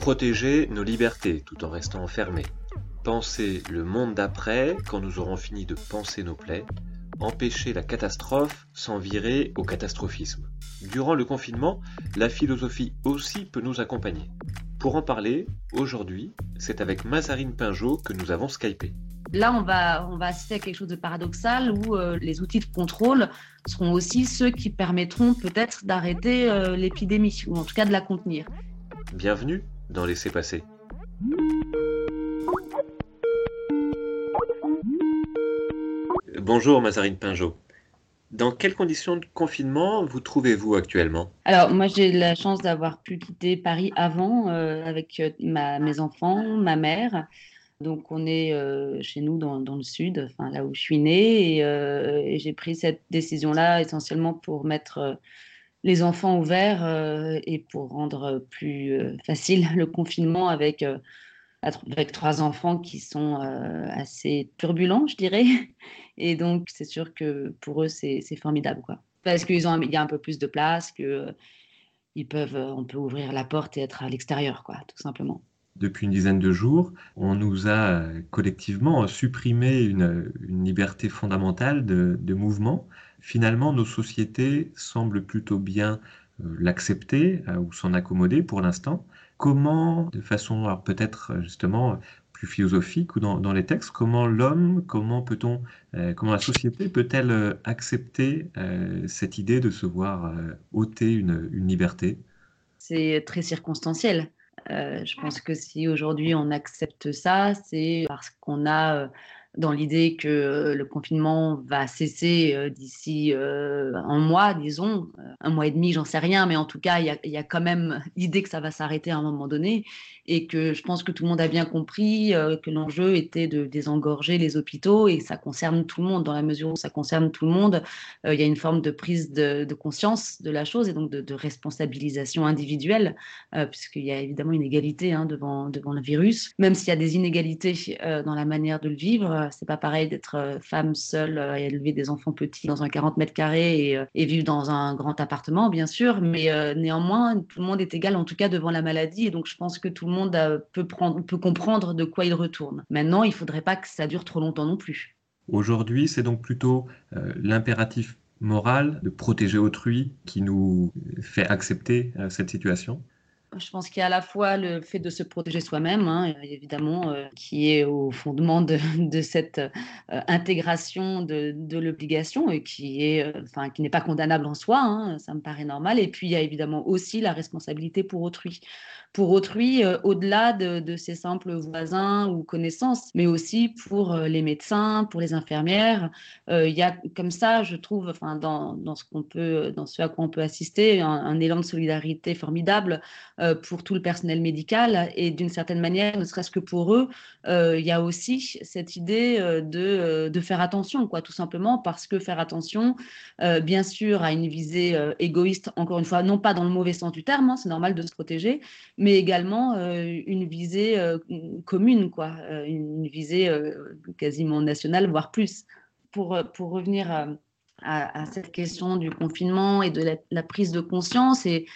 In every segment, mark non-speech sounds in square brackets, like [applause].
Protéger nos libertés tout en restant enfermés. Penser le monde d'après quand nous aurons fini de penser nos plaies. Empêcher la catastrophe sans virer au catastrophisme. Durant le confinement, la philosophie aussi peut nous accompagner. Pour en parler, aujourd'hui, c'est avec Mazarine Pinjot que nous avons Skypé. Là, on va, on va assister à quelque chose de paradoxal où euh, les outils de contrôle seront aussi ceux qui permettront peut-être d'arrêter euh, l'épidémie, ou en tout cas de la contenir. Bienvenue dans Laissez passer. Bonjour Mazarine Pinjot. Dans quelles conditions de confinement vous trouvez-vous actuellement? Alors, moi, j'ai la chance d'avoir pu quitter Paris avant euh, avec mes enfants, ma mère. Donc, on est euh, chez nous dans, le sud, enfin, là où je suis née, euh, et, j'ai pris cette décision-là essentiellement pour mettre euh, les enfants ouverts et pour rendre plus facile [laughs] le confinement avec, avec trois enfants qui sont assez turbulents, je dirais. [laughs] Et donc, c'est sûr que pour eux, c'est formidable, quoi. Parce qu'il y a un peu plus de place, que ils peuvent, on peut ouvrir la porte et être à l'extérieur, tout simplement depuis une dizaine de jours, on nous a collectivement supprimé une, liberté fondamentale de, mouvement. Finalement, nos sociétés semblent plutôt bien euh, l'accepter euh, ou s'en accommoder pour l'instant. Comment, de façon peut-être justement plus philosophique ou dans, les textes, comment l'homme, comment peut-on, euh, comment la société peut-elle accepter cette idée de se voir ôter une liberté? C'est très circonstanciel. Euh, je pense que si aujourd'hui on accepte ça, c'est parce qu'on a euh, dans l'idée que euh, le confinement va cesser d'ici un mois, disons, un mois et demi, j'en sais rien, mais en tout cas, il y a, quand même [laughs] l'idée que ça va s'arrêter à un moment donné et que je pense que tout le monde a bien compris que l'enjeu était de désengorger les hôpitaux et ça concerne tout le monde. Dans la mesure où ça concerne tout le monde, il y a une forme de prise de, conscience de la chose et donc de, responsabilisation individuelle, puisqu'il y a évidemment une égalité hein, devant, devant le virus, même s'il y a des inégalités dans la manière de le vivre euh, c'est pas pareil d'être euh, femme seule euh, et élever des enfants petits dans un 40 mètres carrés et, vivre dans un grand appartement, bien sûr. Mais néanmoins, tout le monde est égal, en tout cas devant la maladie. Et donc, je pense que tout le monde peut, prendre, peut comprendre de quoi il retourne. Maintenant, il faudrait pas que ça dure trop longtemps non plus. Aujourd'hui, c'est donc plutôt l'impératif moral de protéger autrui qui nous fait accepter cette situation? Je pense qu'il y a à la fois le fait de se protéger soi-même, hein, évidemment, euh, qui est au fondement de, cette euh, intégration de, l'obligation et qui est, euh, enfin, qui n'est pas condamnable en soi. Hein, ça me paraît normal. Et puis il y a évidemment aussi la responsabilité pour autrui pour autrui, au-delà de, ses simples voisins ou connaissances, mais aussi pour les médecins, pour les infirmières. Il y a comme ça, je trouve, enfin, dans ce qu'on peut, dans ce à quoi on peut assister, un, élan de solidarité formidable pour tout le personnel médical et d'une certaine manière, ne serait-ce que pour eux, il y a aussi cette idée de, de faire attention, quoi, tout simplement parce que faire attention, bien sûr, a une visée égoïste, encore une fois, non pas dans le mauvais sens du terme, hein, c'est normal de se protéger, mais également euh, une visée euh, commune, quoi, euh, une visée quasiment nationale, voire plus. Pour, pour revenir à, cette question du confinement et de la, la prise de conscience et,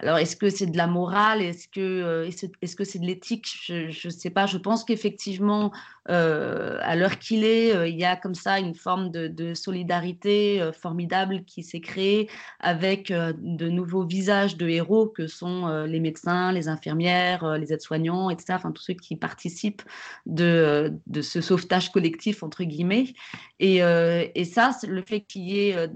alors, est-ce que c'est de la morale? Est-ce que euh, est-ce que c'est de l'éthique? Je ne sais pas. Je pense qu'effectivement, euh, à l'heure qu'il est, euh, il y a comme ça une forme de, solidarité formidable qui s'est créée avec de nouveaux visages de héros que sont les médecins, les infirmières, les aides-soignants, etc. Enfin, tous ceux qui participent de, ce sauvetage collectif entre guillemets. Et, ça, le fait qu'il y ait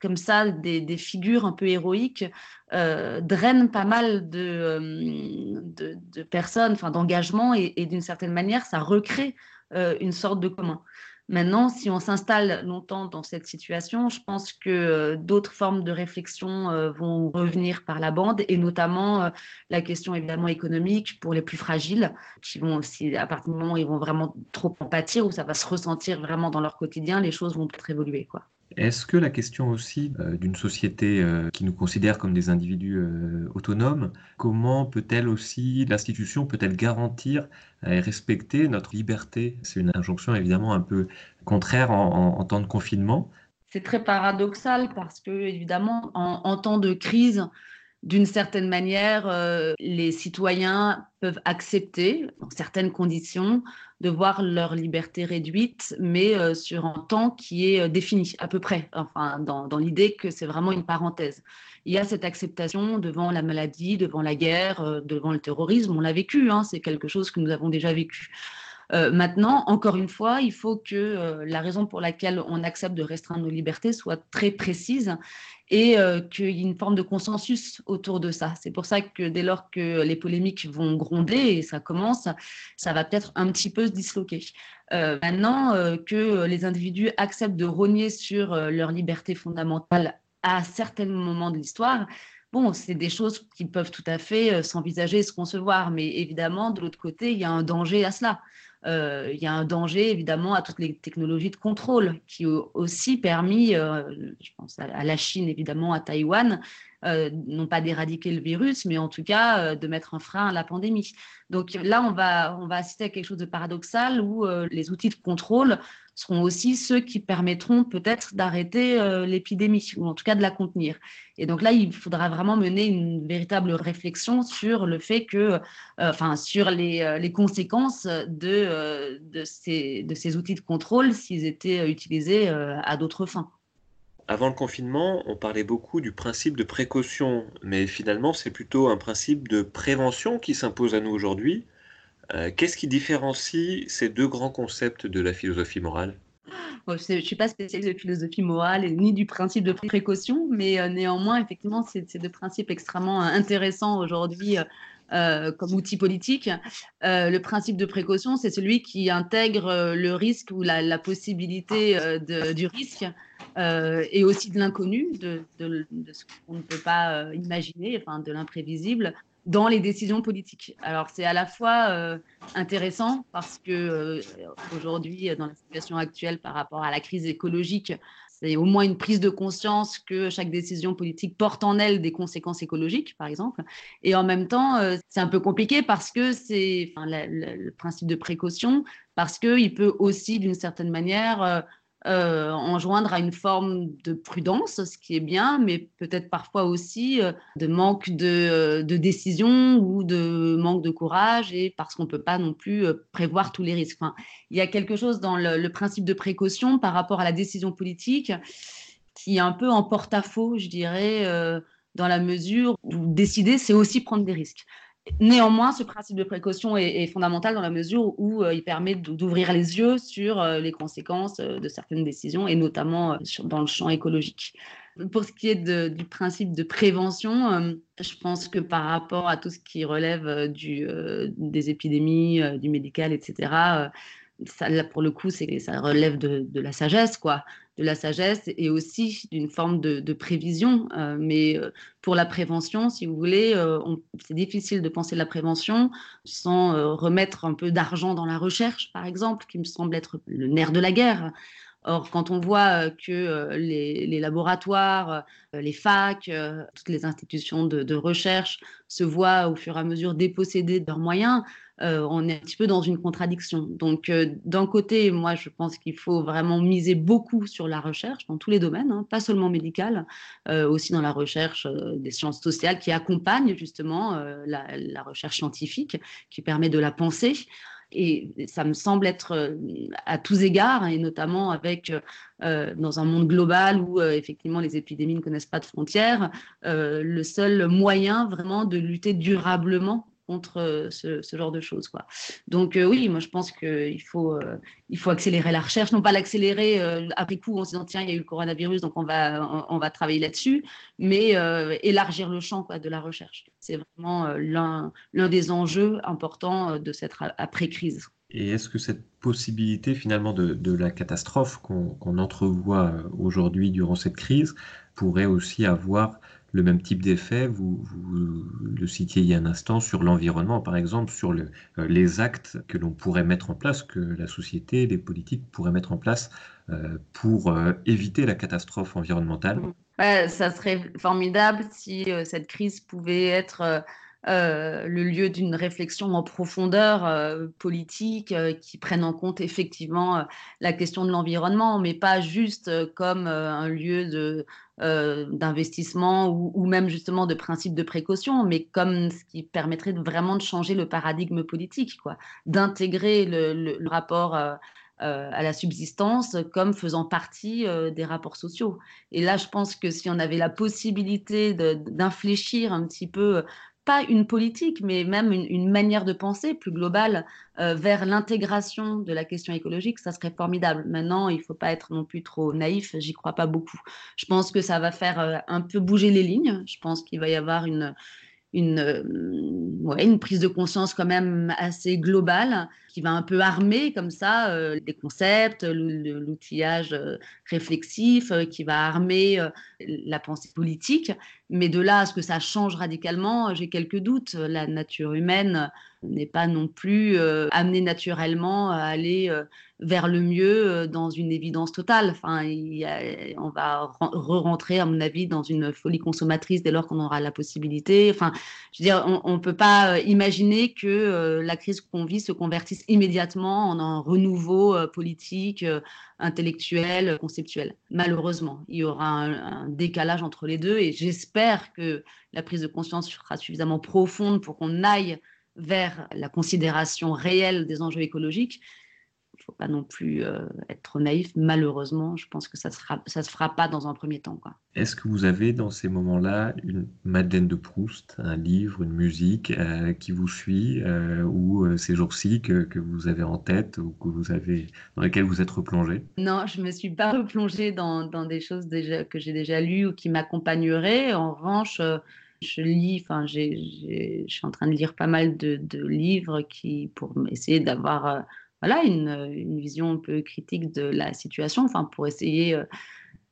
comme ça des, figures un peu héroïques euh, draine pas mal de, euh, de, personnes, enfin d'engagement, et, d'une certaine manière, ça recrée euh, une sorte de commun. Maintenant, si on s'installe longtemps dans cette situation, je pense que d'autres formes de réflexion vont revenir par la bande, et notamment la question évidemment économique pour les plus fragiles, qui vont aussi, à partir du moment où ils vont vraiment trop en pâtir, où ça va se ressentir vraiment dans leur quotidien, les choses vont peut-être évoluer. Quoi. Est-ce que la question aussi euh, d'une société euh, qui nous considère comme des individus euh, autonomes, comment peut-elle aussi, l'institution peut-elle garantir et respecter notre liberté? C'est une injonction évidemment un peu contraire en, temps de confinement. C'est très paradoxal parce que évidemment en, temps de crise, d'une certaine manière, euh, les citoyens peuvent accepter, dans certaines conditions, de voir leur liberté réduite, mais euh, sur un temps qui est euh, défini à peu près, enfin, dans, l'idée que c'est vraiment une parenthèse. Il y a cette acceptation devant la maladie, devant la guerre, devant le terrorisme. On l'a vécu, hein, c'est quelque chose que nous avons déjà vécu. Euh, maintenant, encore une fois, il faut que euh, la raison pour laquelle on accepte de restreindre nos libertés soit très précise et euh, qu'il y ait une forme de consensus autour de ça. C'est pour ça que dès lors que les polémiques vont gronder, et ça commence, ça va peut-être un petit peu se disloquer. maintenant que les individus acceptent de rogner sur leur liberté fondamentale à certains moments de l'histoire, Bon, c'est des choses qui peuvent tout à fait s'envisager, se concevoir, mais évidemment, de l'autre côté, il y a un danger à cela. Euh, il y a un danger évidemment à toutes les technologies de contrôle qui ont aussi permis, euh, je pense à, la Chine évidemment, à Taïwan, euh, non pas d'éradiquer le virus, mais en tout cas de mettre un frein à la pandémie. Donc là, on va, on va assister à quelque chose de paradoxal où les outils de contrôle seront aussi ceux qui permettront peut-être d'arrêter euh, l'épidémie, ou en tout cas de la contenir. Et donc là, il faudra vraiment mener une véritable réflexion sur le fait que, euh, enfin, sur les, euh, les conséquences de, de, ces, de ces outils de contrôle s'ils étaient utilisés à d'autres fins. Avant le confinement, on parlait beaucoup du principe de précaution, mais finalement, c'est plutôt un principe de prévention qui s'impose à nous aujourd'hui. Euh, qu'est-ce qui différencie ces deux grands concepts de la philosophie morale? Je ne suis pas spécialiste de philosophie morale ni du principe de précaution, mais euh, néanmoins, effectivement, c'est deux principes extrêmement euh, intéressants aujourd'hui comme outil politique. le principe de précaution, c'est celui qui intègre le risque ou la, possibilité du risque et aussi de l'inconnu, de, de, ce qu'on ne peut pas imaginer, enfin, de l'imprévisible, dans les décisions politiques. Alors c'est à la fois euh, intéressant parce que euh, aujourd'hui, dans la situation actuelle par rapport à la crise écologique, c'est au moins une prise de conscience que chaque décision politique porte en elle des conséquences écologiques, par exemple. Et en même temps, euh, c'est un peu compliqué parce que c'est le principe de précaution, parce qu'il peut aussi, d'une certaine manière, euh, enjoindre à une forme de prudence, ce qui est bien, mais peut-être parfois aussi euh, de manque de, euh, de, décision ou de manque de courage, et parce qu'on ne peut pas non plus prévoir tous les risques. Il y a quelque chose dans le, principe de précaution par rapport à la décision politique qui est un peu en porte-à-faux, je dirais, dans la mesure où décider, c'est aussi prendre des risques. Néanmoins, ce principe de précaution est, fondamental dans la mesure où euh, il permet d'ouvrir les yeux sur euh, les conséquences euh, de certaines décisions et notamment dans le champ écologique. Pour ce qui est du principe de prévention, je pense que par rapport à tout ce qui relève des épidémies, du médical, etc., ça, là, pour le coup, ça relève de, la sagesse, quoi, de la sagesse et aussi d'une forme de, prévision. Euh, mais euh, pour la prévention, si vous voulez, euh, c'est difficile de penser la prévention sans remettre un peu d'argent dans la recherche, par exemple, qui me semble être le nerf de la guerre. Or, quand on voit que les, laboratoires, les facs, toutes les institutions de, recherche se voient au fur et à mesure déposséder de leurs moyens, euh, on est un petit peu dans une contradiction. Donc, euh, d'un côté, moi, je pense qu'il faut vraiment miser beaucoup sur la recherche dans tous les domaines, hein, pas seulement médical, euh, aussi dans la recherche des sciences sociales qui accompagnent justement la, recherche scientifique, qui permet de la penser. Et ça me semble être à tous égards, et notamment avec dans un monde global où effectivement les épidémies ne connaissent pas de frontières, le seul moyen vraiment de lutter durablement contre euh, ce, genre de choses. Quoi. Donc euh, oui, moi je pense qu'il faut, euh, faut accélérer la recherche, non pas l'accélérer après coup en se disant tiens, il y a eu le coronavirus, donc on va, on, va travailler là-dessus, mais élargir le champ quoi, de la recherche. C'est vraiment l'un, des enjeux importants de cette après-crise. Et est-ce que cette possibilité finalement de, de la catastrophe qu'on entrevoit aujourd'hui durant cette crise pourrait aussi avoir le même type d'effet, vous, le citiez il y a un instant, sur l'environnement, par exemple, sur euh, les actes que l'on pourrait mettre en place, que la société, les politiques pourraient mettre en place euh, pour euh, éviter la catastrophe environnementale. Ça serait formidable si cette crise pouvait être euh, le lieu d'une réflexion en profondeur euh, politique euh, qui prenne en compte effectivement la question de l'environnement, mais pas juste comme un lieu d'investissement ou, même justement de principe de précaution, mais comme ce qui permettrait vraiment de changer le paradigme politique, quoi, d'intégrer le, rapport à la subsistance comme faisant partie des rapports sociaux. Et là, je pense que si on avait la possibilité d'infléchir un petit peu pas une politique, mais même une, manière de penser plus globale euh, vers l'intégration de la question écologique, ça serait formidable. Maintenant, il ne faut pas être non plus trop naïf, j'y crois pas beaucoup. Je pense que ça va faire euh, un peu bouger les lignes. Je pense qu'il va y avoir une, une, euh, prise de conscience quand même assez globale qui va un peu armer comme ça euh, les concepts, l'outillage euh, réflexif, qui va armer la pensée politique. Mais de là à ce que ça change radicalement, j'ai quelques doutes. La nature humaine n'est pas non plus amenée naturellement à aller vers le mieux dans une évidence totale. Enfin, on va re-rentrer, à mon avis, dans une folie consommatrice dès lors qu'on aura la possibilité. Enfin, je veux dire, on ne peut pas imaginer que la crise qu'on vit se convertisse immédiatement en un renouveau politique, intellectuel, conceptuel. Malheureusement, il y aura un, décalage entre les deux et j'espère que la prise de conscience sera suffisamment profonde pour qu'on aille vers la considération réelle des enjeux écologiques ne faut pas non plus euh, être trop naïf. Malheureusement, je pense que ça ne se fera pas dans un premier temps. Est-ce que vous avez dans ces moments-là une Madeleine de Proust, un livre, une musique euh, qui vous suit euh, ou ces jours-ci que, vous avez en tête ou que vous avez, dans lesquelles vous êtes replongé? Non, je ne me suis pas replongée dans, des choses déjà, que j'ai déjà lues ou qui m'accompagneraient. En revanche, je lis, enfin, je suis en train de lire pas mal de, de livres qui, pour essayer d'avoir voilà, une, vision un peu critique de la situation, enfin, pour essayer euh,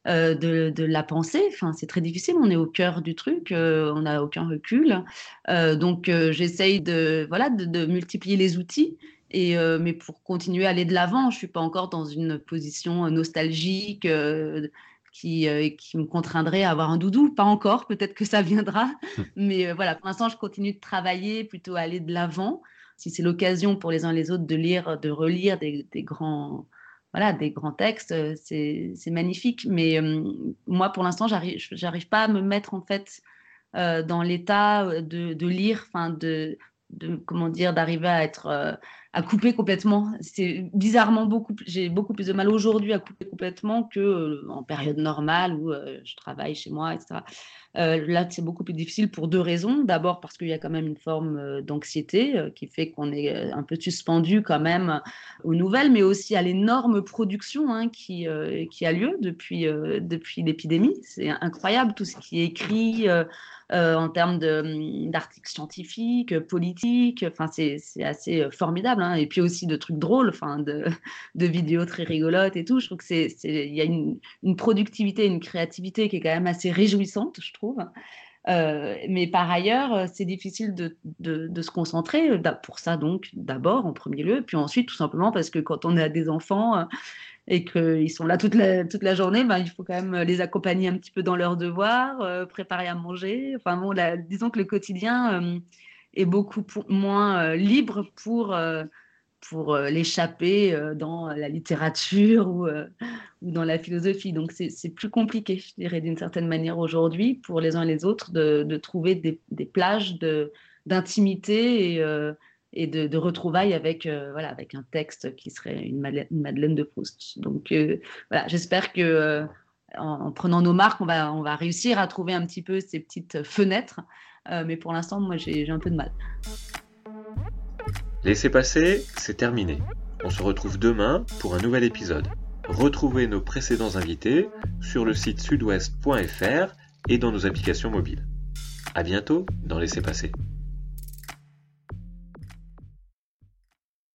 euh, de, la penser. Enfin, c'est très difficile, on est au cœur du truc, euh, on n'a aucun recul. donc, j'essaye de, voilà, de, multiplier les outils. Et, mais pour continuer à aller de l'avant, je ne suis pas encore dans une position nostalgique qui, qui, me contraindrait à avoir un doudou. Pas encore, peut-être que ça viendra. Mais voilà, pour l'instant, je continue de travailler, plutôt à aller de l'avant si c'est l'occasion pour les uns les autres de lire, de relire des, grands, voilà, des grands textes, euh, c'est magnifique. Mais euh, moi, pour l'instant, j'arrive, j'arrive pas à me mettre en fait euh, dans l'état de, de, lire, enfin de, de, comment dire, d'arriver à être à couper complètement. C'est bizarrement beaucoup, j'ai beaucoup plus de mal aujourd'hui à couper complètement que en période normale où je travaille chez moi, etc. Euh, là, c'est beaucoup plus difficile pour deux raisons. D'abord parce qu'il y a quand même une forme euh, d'anxiété euh, qui fait qu'on est un peu suspendu quand même aux nouvelles, mais aussi à l'énorme production hein, qui, qui a lieu depuis, depuis l'épidémie. C'est incroyable tout ce qui est écrit. En termes d'articles scientifiques, politiques. Enfin, c'est assez formidable. Hein. Et puis aussi de trucs drôles, enfin, de, [laughs] de, vidéos très rigolotes et tout. Je trouve que c'est, il y a une, une, productivité, une créativité qui est quand même assez réjouissante, je trouve. Euh, mais par ailleurs, euh, c'est difficile de, de, se concentrer euh, pour ça, donc d'abord en premier lieu, puis ensuite tout simplement parce que quand on a des enfants et qu'ils sont là toute la, toute la journée, ben, il faut quand même les accompagner un petit peu dans leurs devoirs, préparer à manger. Enfin bon, disons que le quotidien est beaucoup moins libre pour pour euh, l'échapper euh, dans la littérature ou, euh, ou, dans la philosophie. Donc c'est plus compliqué, je dirais, d'une certaine manière aujourd'hui, pour les uns et les autres, de, de trouver des, des plages d'intimité et, et de, retrouvailles avec, voilà, avec un texte qui serait une Madeleine, de Proust. Donc voilà, j'espère que en, prenant nos marques, on va, on va réussir à trouver un petit peu ces petites fenêtres. mais pour l'instant, moi, j'ai un peu de mal. Laissez passer, c'est terminé. On se retrouve demain pour un nouvel épisode. Retrouvez nos précédents invités sur le site sudouest.fr et dans nos applications mobiles. À bientôt dans Laissez passer.